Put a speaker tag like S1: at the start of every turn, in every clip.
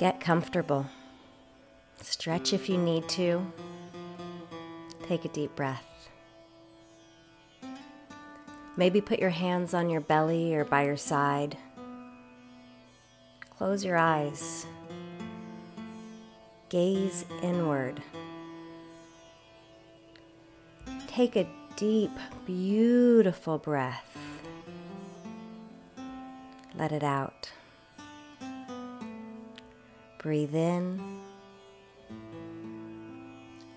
S1: Get comfortable. Stretch if you need to. Take a deep breath. Maybe put your hands on your belly or by your side. Close your eyes. Gaze inward. Take a deep, beautiful breath. Let it out. Breathe in.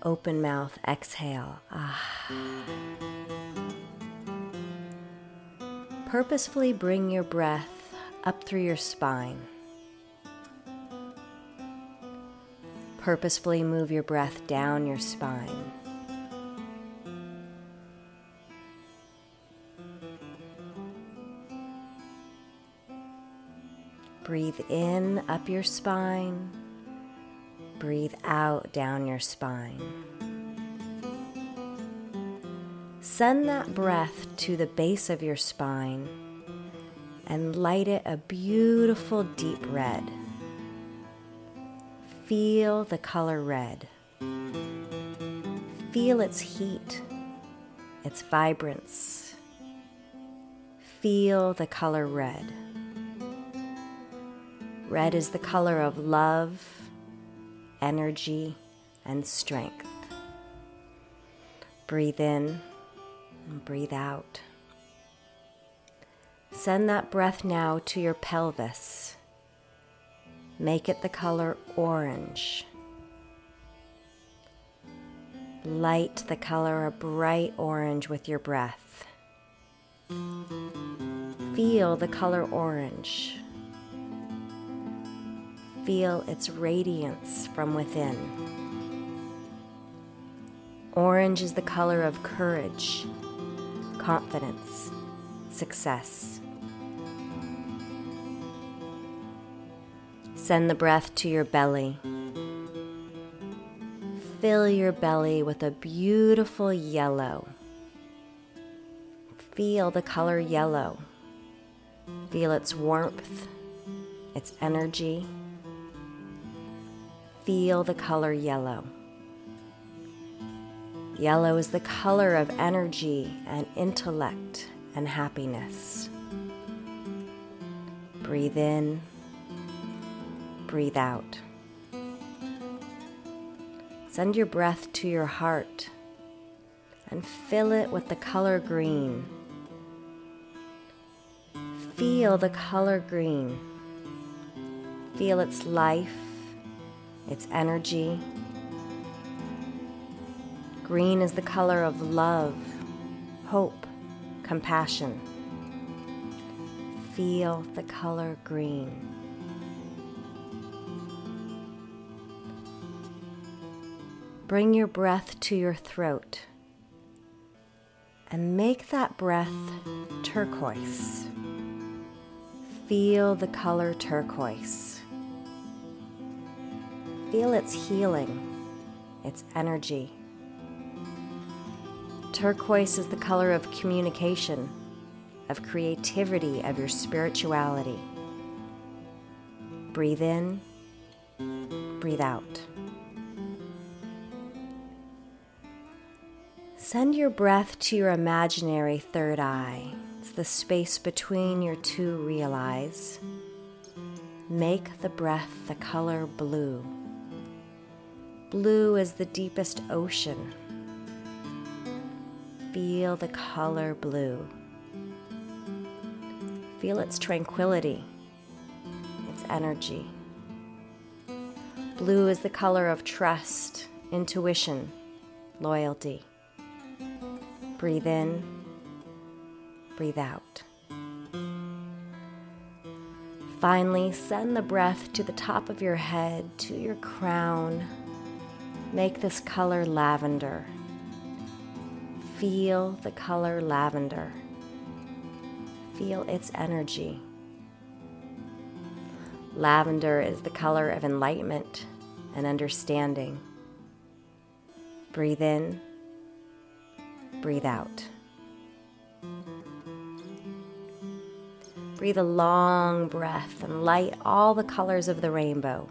S1: Open mouth, exhale. Ah. Purposefully bring your breath up through your spine. Purposefully move your breath down your spine. Breathe in up your spine. Breathe out down your spine. Send that breath to the base of your spine and light it a beautiful deep red. Feel the color red. Feel its heat, its vibrance. Feel the color red. Red is the color of love, energy, and strength. Breathe in and breathe out. Send that breath now to your pelvis. Make it the color orange. Light the color a bright orange with your breath. Feel the color orange. Feel its radiance from within. Orange is the color of courage, confidence, success. Send the breath to your belly. Fill your belly with a beautiful yellow. Feel the color yellow. Feel its warmth, its energy. Feel the color yellow. Yellow is the color of energy and intellect and happiness. Breathe in, breathe out. Send your breath to your heart and fill it with the color green. Feel the color green. Feel its life, its energy. Green is the color of love, hope, compassion. Feel the color green. Bring your breath to your throat and make that breath turquoise. Feel the color turquoise. Feel its healing, its energy. Turquoise is the color of communication, of creativity, of your spirituality. Breathe in, breathe out. Send your breath to your imaginary third eye. It's the space between your two real eyes. Make the breath the color blue. Blue is the deepest ocean. Feel the color blue. Feel its tranquility, its energy. Blue is the color of trust, intuition, loyalty. Breathe in, breathe out. Finally, send the breath to the top of your head, to your crown. Make this color lavender. Feel the color lavender. Feel its energy. Lavender is the color of enlightenment and understanding. Breathe in breathe out. Breathe a long breath and light all the colors of the rainbow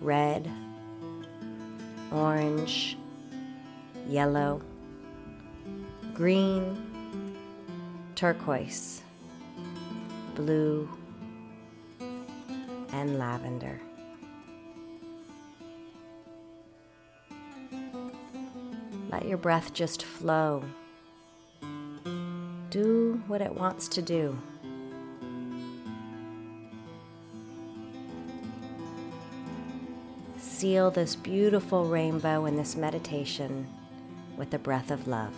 S1: red, orange, yellow, green, turquoise, blue, and lavender. Let your breath just flow. Do what it wants to do. Seal this beautiful rainbow in this meditation with the breath of love.